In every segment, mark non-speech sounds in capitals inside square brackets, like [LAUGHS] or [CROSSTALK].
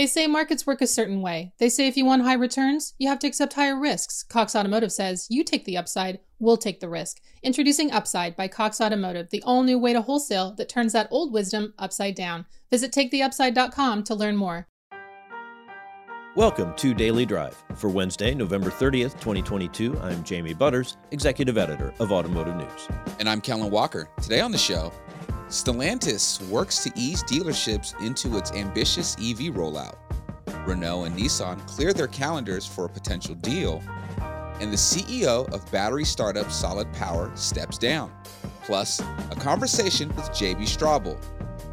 They say markets work a certain way. They say if you want high returns, you have to accept higher risks. Cox Automotive says you take the upside, we'll take the risk. Introducing Upside by Cox Automotive, the all new way to wholesale that turns that old wisdom upside down. Visit taketheupside.com to learn more. Welcome to Daily Drive. For Wednesday, November 30th, 2022, I'm Jamie Butters, Executive Editor of Automotive News. And I'm Kellen Walker. Today on the show, Stellantis works to ease dealerships into its ambitious EV rollout. Renault and Nissan clear their calendars for a potential deal. And the CEO of battery startup Solid Power steps down. Plus, a conversation with JB Straubel,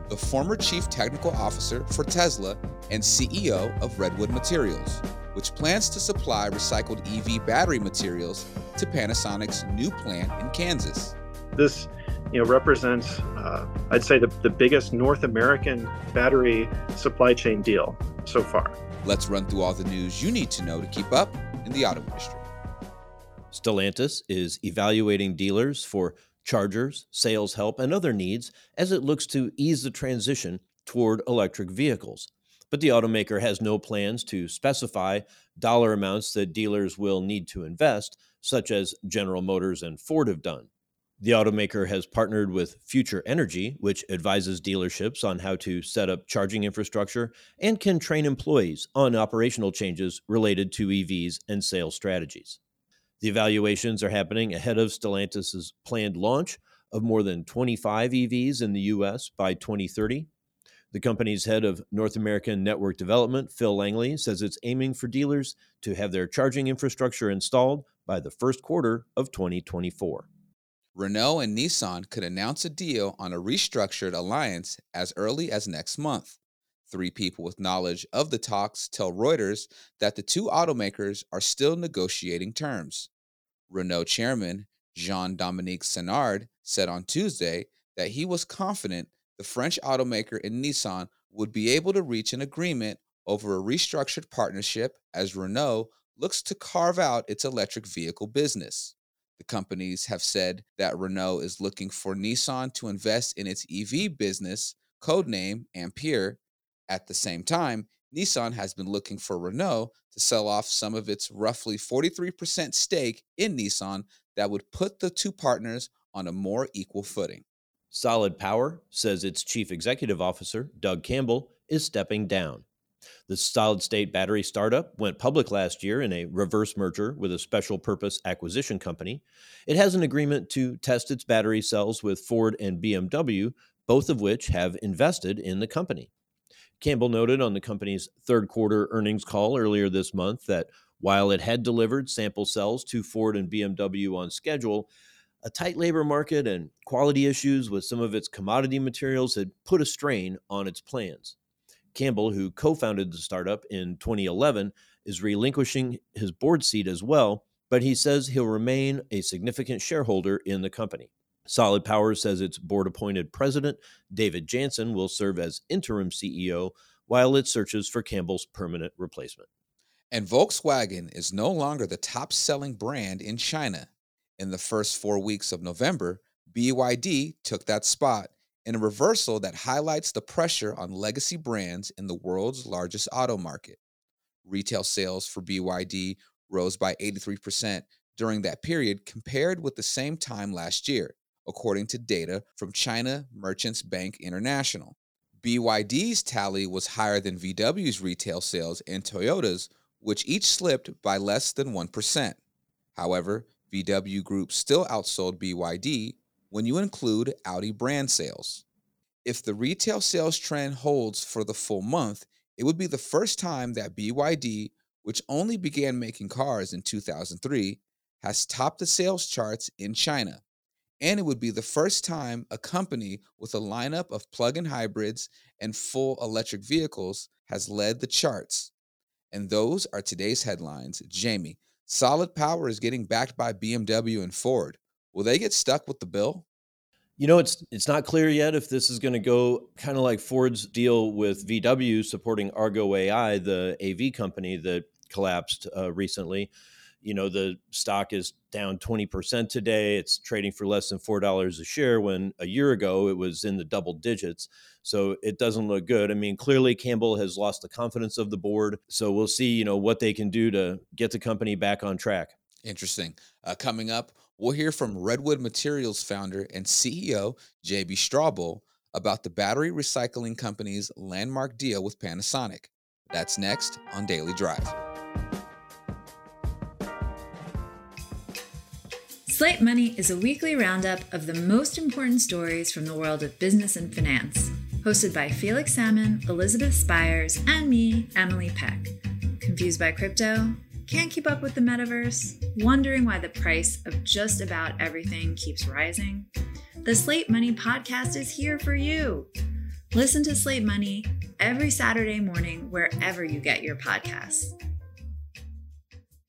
the former chief technical officer for Tesla and CEO of Redwood Materials, which plans to supply recycled EV battery materials to Panasonic's new plant in Kansas. This you know, represents, uh, I'd say, the, the biggest North American battery supply chain deal so far. Let's run through all the news you need to know to keep up in the auto industry. Stellantis is evaluating dealers for chargers, sales help, and other needs as it looks to ease the transition toward electric vehicles. But the automaker has no plans to specify dollar amounts that dealers will need to invest, such as General Motors and Ford have done. The automaker has partnered with Future Energy, which advises dealerships on how to set up charging infrastructure and can train employees on operational changes related to EVs and sales strategies. The evaluations are happening ahead of Stellantis' planned launch of more than 25 EVs in the U.S. by 2030. The company's head of North American network development, Phil Langley, says it's aiming for dealers to have their charging infrastructure installed by the first quarter of 2024. Renault and Nissan could announce a deal on a restructured alliance as early as next month. Three people with knowledge of the talks tell Reuters that the two automakers are still negotiating terms. Renault chairman Jean Dominique Senard said on Tuesday that he was confident the French automaker and Nissan would be able to reach an agreement over a restructured partnership as Renault looks to carve out its electric vehicle business. The companies have said that Renault is looking for Nissan to invest in its EV business, codename Ampere. At the same time, Nissan has been looking for Renault to sell off some of its roughly 43% stake in Nissan that would put the two partners on a more equal footing. Solid Power says its chief executive officer, Doug Campbell, is stepping down. The solid state battery startup went public last year in a reverse merger with a special purpose acquisition company. It has an agreement to test its battery cells with Ford and BMW, both of which have invested in the company. Campbell noted on the company's third quarter earnings call earlier this month that while it had delivered sample cells to Ford and BMW on schedule, a tight labor market and quality issues with some of its commodity materials had put a strain on its plans. Campbell, who co founded the startup in 2011, is relinquishing his board seat as well, but he says he'll remain a significant shareholder in the company. Solid Power says its board appointed president, David Jansen, will serve as interim CEO while it searches for Campbell's permanent replacement. And Volkswagen is no longer the top selling brand in China. In the first four weeks of November, BYD took that spot in a reversal that highlights the pressure on legacy brands in the world's largest auto market. Retail sales for BYD rose by 83% during that period compared with the same time last year, according to data from China Merchants Bank International. BYD's tally was higher than VW's retail sales and Toyota's, which each slipped by less than 1%. However, VW Group still outsold BYD when you include Audi brand sales. If the retail sales trend holds for the full month, it would be the first time that BYD, which only began making cars in 2003, has topped the sales charts in China. And it would be the first time a company with a lineup of plug in hybrids and full electric vehicles has led the charts. And those are today's headlines. Jamie, Solid Power is getting backed by BMW and Ford. Will they get stuck with the bill? You know, it's it's not clear yet if this is going to go kind of like Ford's deal with VW supporting Argo AI, the AV company that collapsed uh, recently. you know, the stock is down 20% today. It's trading for less than $4 a share when a year ago it was in the double digits. So it doesn't look good. I mean, clearly Campbell has lost the confidence of the board. So we'll see, you know, what they can do to get the company back on track. Interesting. Uh, coming up, we'll hear from Redwood Materials founder and CEO JB Straubel about the battery recycling company's landmark deal with Panasonic. That's next on Daily Drive. Slate Money is a weekly roundup of the most important stories from the world of business and finance, hosted by Felix Salmon, Elizabeth Spiers, and me, Emily Peck. Confused by crypto? Can't keep up with the metaverse? Wondering why the price of just about everything keeps rising? The Slate Money podcast is here for you. Listen to Slate Money every Saturday morning wherever you get your podcasts.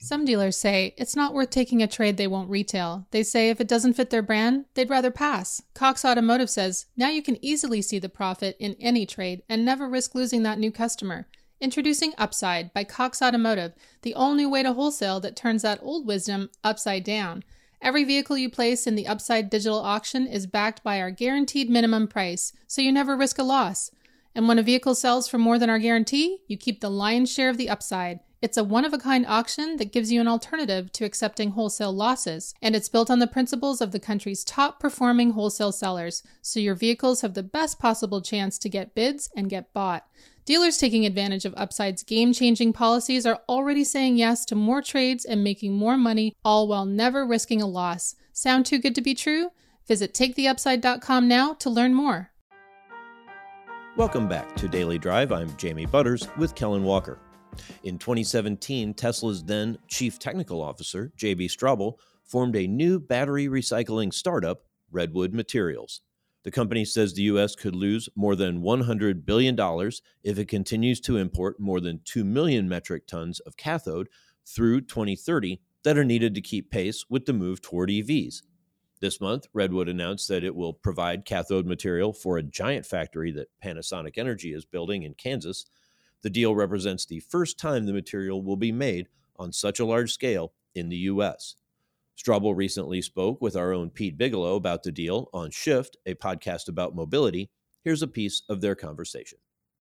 Some dealers say it's not worth taking a trade they won't retail. They say if it doesn't fit their brand, they'd rather pass. Cox Automotive says now you can easily see the profit in any trade and never risk losing that new customer. Introducing Upside by Cox Automotive, the all new way to wholesale that turns that old wisdom upside down. Every vehicle you place in the Upside digital auction is backed by our guaranteed minimum price, so you never risk a loss. And when a vehicle sells for more than our guarantee, you keep the lion's share of the upside. It's a one of a kind auction that gives you an alternative to accepting wholesale losses, and it's built on the principles of the country's top performing wholesale sellers, so your vehicles have the best possible chance to get bids and get bought. Dealers taking advantage of Upside's game changing policies are already saying yes to more trades and making more money, all while never risking a loss. Sound too good to be true? Visit taketheupside.com now to learn more. Welcome back to Daily Drive. I'm Jamie Butters with Kellen Walker. In 2017, Tesla's then Chief Technical Officer, J.B. Straubel, formed a new battery recycling startup, Redwood Materials. The company says the U.S. could lose more than $100 billion if it continues to import more than 2 million metric tons of cathode through 2030 that are needed to keep pace with the move toward EVs. This month, Redwood announced that it will provide cathode material for a giant factory that Panasonic Energy is building in Kansas. The deal represents the first time the material will be made on such a large scale in the U.S. Straubel recently spoke with our own Pete Bigelow about the deal on Shift, a podcast about mobility. Here's a piece of their conversation.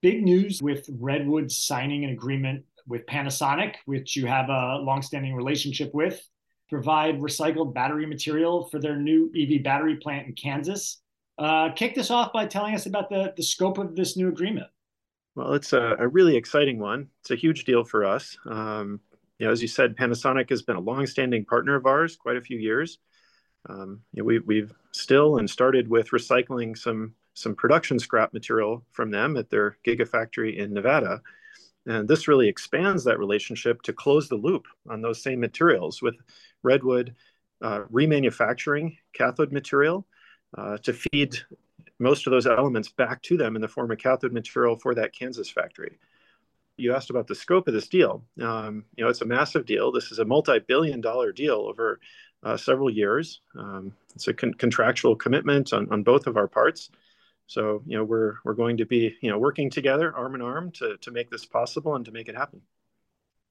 Big news with Redwood signing an agreement with Panasonic, which you have a longstanding relationship with, provide recycled battery material for their new EV battery plant in Kansas. Uh, kick this off by telling us about the, the scope of this new agreement. Well, it's a, a really exciting one. It's a huge deal for us. Um, you know, as you said, Panasonic has been a long-standing partner of ours, quite a few years. Um, you know, we, we've still and started with recycling some some production scrap material from them at their gigafactory in Nevada, and this really expands that relationship to close the loop on those same materials with Redwood uh, remanufacturing cathode material uh, to feed most of those elements back to them in the form of cathode material for that Kansas factory you asked about the scope of this deal. Um, you know, it's a massive deal. This is a multi-billion-dollar deal over uh, several years. Um, it's a con- contractual commitment on, on both of our parts. So, you know, we're we're going to be you know working together, arm in arm, to to make this possible and to make it happen.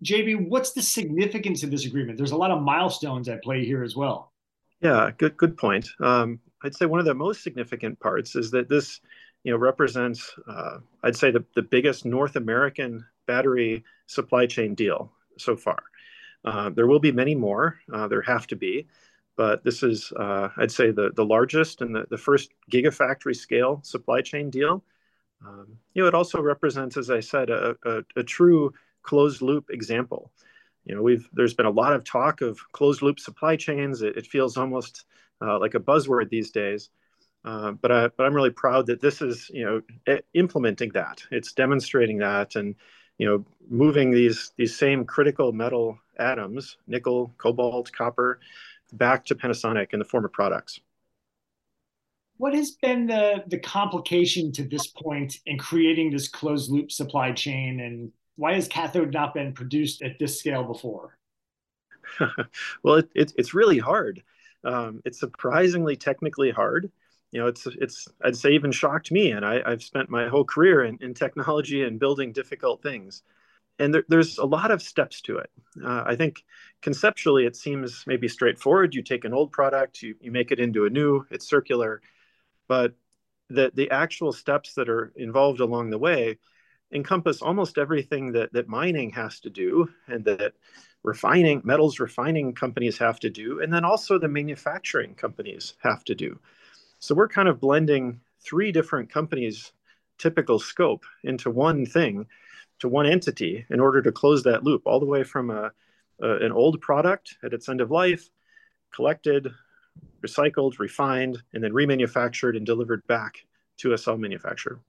JB, what's the significance of this agreement? There's a lot of milestones at play here as well. Yeah, good good point. Um, I'd say one of the most significant parts is that this you know represents uh, I'd say the, the biggest North American battery supply chain deal so far. Uh, there will be many more. Uh, there have to be, but this is, uh, I'd say, the the largest and the, the first gigafactory scale supply chain deal. Um, you know, it also represents, as I said, a, a, a, true closed loop example. You know, we've there's been a lot of talk of closed loop supply chains. It, it feels almost uh, like a buzzword these days. Uh, but I, but I'm really proud that this is you know implementing that. It's demonstrating that, and you know, moving these these same critical metal atoms, nickel, cobalt, copper, back to Panasonic in the form of products. What has been the the complication to this point in creating this closed loop supply chain, and why has cathode not been produced at this scale before? [LAUGHS] well, it, it, it's really hard. Um, it's surprisingly technically hard you know, it's it's I'd say even shocked me, and I, I've spent my whole career in, in technology and building difficult things. and there, there's a lot of steps to it. Uh, I think conceptually it seems maybe straightforward. You take an old product, you, you make it into a new, it's circular, but the, the actual steps that are involved along the way encompass almost everything that, that mining has to do and that refining metals refining companies have to do and then also the manufacturing companies have to do so we're kind of blending three different companies typical scope into one thing to one entity in order to close that loop all the way from a, a, an old product at its end of life collected recycled refined and then remanufactured and delivered back to a cell manufacturer.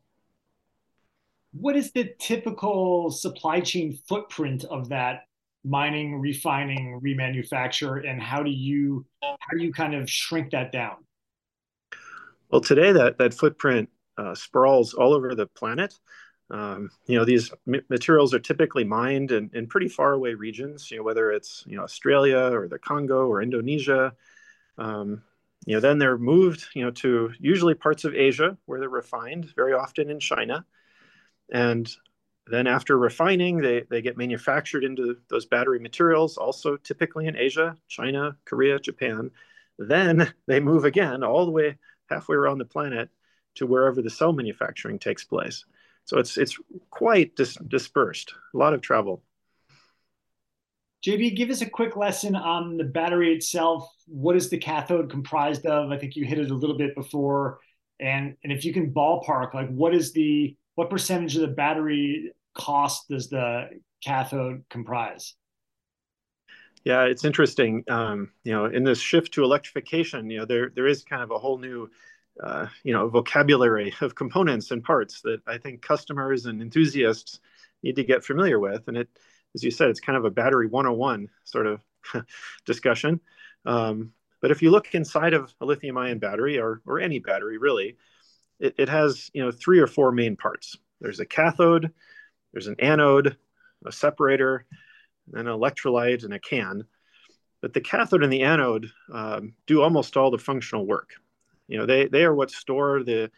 What is the typical supply chain footprint of that mining refining remanufacture and how do you how do you kind of shrink that down well today that that footprint uh, sprawls all over the planet um, you know, these materials are typically mined in, in pretty far away regions, you know, whether it's, you know, Australia or the Congo or Indonesia. Um, you know, then they're moved, you know, to usually parts of Asia where they're refined, very often in China. And then after refining, they, they get manufactured into those battery materials, also typically in Asia, China, Korea, Japan. Then they move again all the way halfway around the planet to wherever the cell manufacturing takes place. So it's it's quite dis- dispersed. A lot of travel. JB, give us a quick lesson on the battery itself. What is the cathode comprised of? I think you hit it a little bit before, and and if you can ballpark, like what is the what percentage of the battery cost does the cathode comprise? Yeah, it's interesting. Um, you know, in this shift to electrification, you know, there there is kind of a whole new uh, you know vocabulary [LAUGHS] of components and parts that I think customers and enthusiasts need to get familiar with. And it, as you said, it's kind of a battery 101 sort of [LAUGHS] discussion. Um, but if you look inside of a lithium-ion battery or or any battery really, it, it has you know three or four main parts. There's a cathode, there's an anode, a separator, an electrolyte, and a can. But the cathode and the anode um, do almost all the functional work. You know, they they are what store the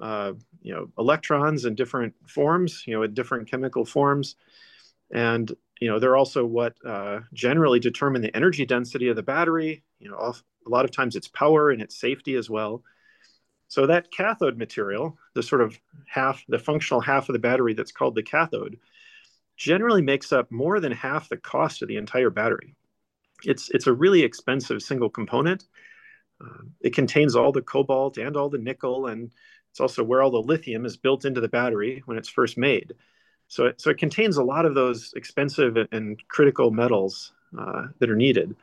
uh, you know electrons in different forms, you know, in different chemical forms, and you know they're also what uh, generally determine the energy density of the battery. You know, a lot of times it's power and its safety as well. So that cathode material, the sort of half, the functional half of the battery that's called the cathode, generally makes up more than half the cost of the entire battery. It's it's a really expensive single component, uh, it contains all the cobalt and all the nickel, and it's also where all the lithium is built into the battery when it's first made. So it, so it contains a lot of those expensive and critical metals uh, that are needed.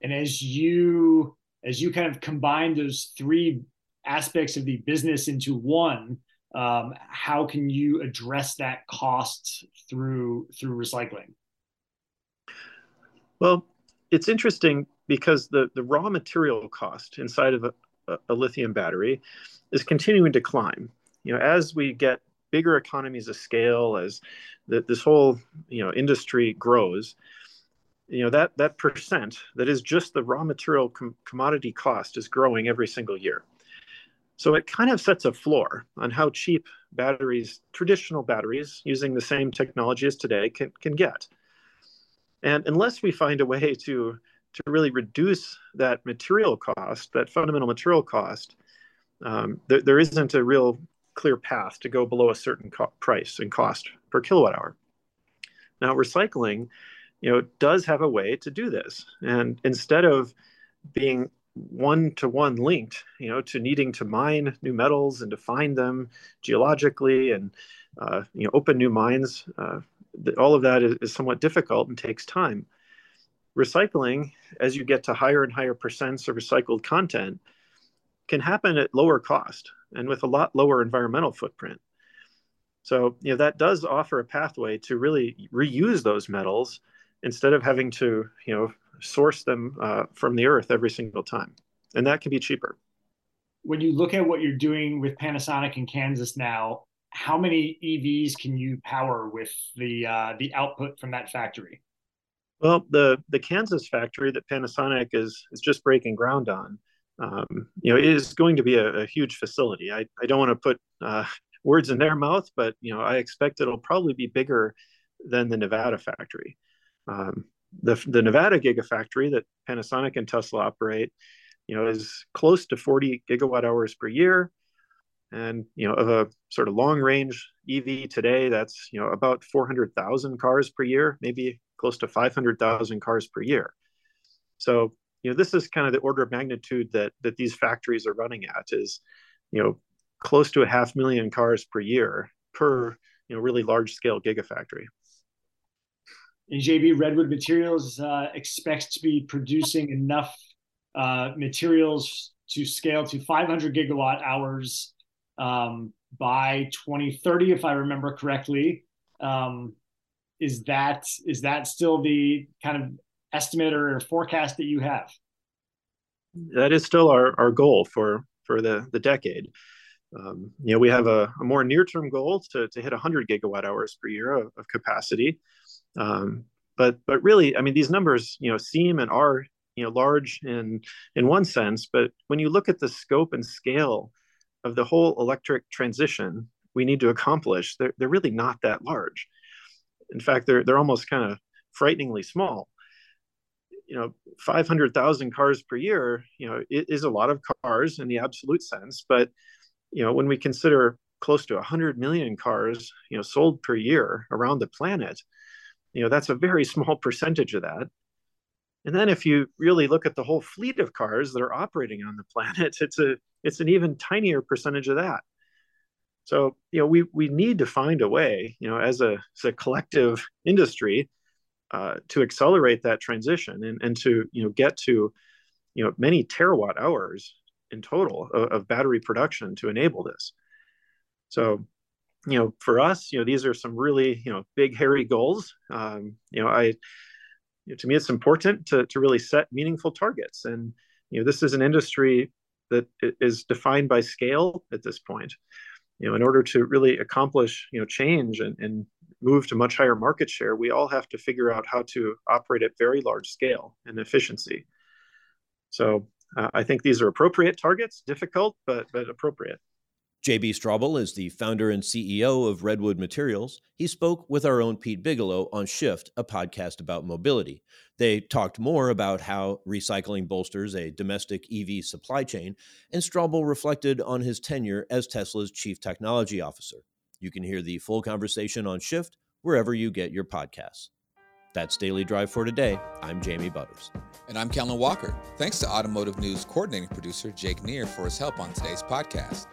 And as you as you kind of combine those three aspects of the business into one, um, how can you address that cost through through recycling? Well, it's interesting because the, the raw material cost inside of a, a, lithium battery is continuing to climb. You know, as we get bigger economies of scale, as the, this whole you know industry grows, you know that that percent that is just the raw material com- commodity cost is growing every single year. So it kind of sets a floor on how cheap batteries, traditional batteries using the same technology as today, can can get. And unless we find a way to to really reduce that material cost, that fundamental material cost, um, there, there isn't a real clear path to go below a certain co- price and cost per kilowatt hour. Now, recycling, you know, does have a way to do this, and instead of being one to one linked, you know, to needing to mine new metals and to find them geologically and uh, you know open new mines, uh, all of that is, is somewhat difficult and takes time recycling, as you get to higher and higher percents of recycled content, can happen at lower cost and with a lot lower environmental footprint. So, you know, that does offer a pathway to really reuse those metals instead of having to, you know, source them uh, from the earth every single time. And that can be cheaper. When you look at what you're doing with Panasonic in Kansas now, how many EVs can you power with the uh, the output from that factory? Well, the the Kansas factory that Panasonic is is just breaking ground on, um, you know, is going to be a, a, huge facility. I, I don't want to put uh, words in their mouth, but you know, I expect it'll probably be bigger than the Nevada factory. Um, the the Nevada Gigafactory that Panasonic and Tesla operate, you know, is close to 40 gigawatt hours per year, and you know, of a sort of long range EV today, that's you know about 400,000 cars per year, maybe close to 500,000 cars per year. So you know, this is kind of the order of magnitude that that these factories are running at is, you know, close to a half million cars per year per you know really large scale gigafactory. And JB Redwood Materials uh, expects to be producing enough uh, materials to scale to 500 gigawatt hours um, by 2030, if I remember correctly. Um, is that is that still the kind of estimate or forecast that you have? That is still our, our goal for for the the decade. Um, you know, we have a, a more near term goal to, to hit 100 gigawatt hours per year of, of capacity. Um, but but really, I mean, these numbers, you know, seem and are you know large in in one sense, but when you look at the scope and scale of the whole electric transition we need to accomplish, they're they're really not that large. In fact, they're they're almost kind of frighteningly small you know 500,000 cars per year you know it is a lot of cars in the absolute sense but you know when we consider close to 100 million cars you know sold per year around the planet you know that's a very small percentage of that. And then if you really look at the whole fleet of cars that are operating on the [LAUGHS] planet it's a it's an even tinier percentage of that. So you know we we need to find a way you know as a as a collective industry uh, to accelerate that transition and, and to you know get to you know many terawatt hours in total of, of, battery production to enable this. So you know for us you know these are some really you know big hairy goals um, you know i you know, to me it's important to, to really set meaningful targets and you know this is an industry that is defined by scale at this point you know in order to really accomplish you know change and, and move to much higher market share, we all have to figure out how to operate at very large scale and efficiency. So uh, I think these are appropriate targets, difficult, but, but appropriate. JB Straubel is the founder and CEO of Redwood Materials. He spoke with our own Pete Bigelow on Shift, a podcast about mobility. They talked more about how recycling bolsters a domestic EV supply chain, and Straubel reflected on his tenure as Tesla's chief technology officer. You can hear the full conversation on Shift wherever you get your podcasts. That's Daily Drive for today. I'm Jamie Butters. And I'm Kellen Walker. Thanks to Automotive News coordinating producer Jake Neer for his help on today's podcast.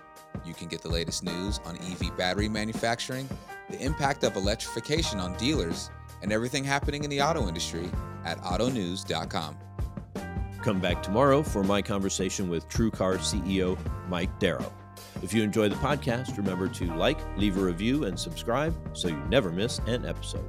You can get the latest news on EV battery manufacturing, the impact of electrification on dealers, and everything happening in the auto industry at autonews.com. Come back tomorrow for my conversation with TrueCar CEO Mike Darrow. If you enjoy the podcast, remember to like, leave a review, and subscribe so you never miss an episode.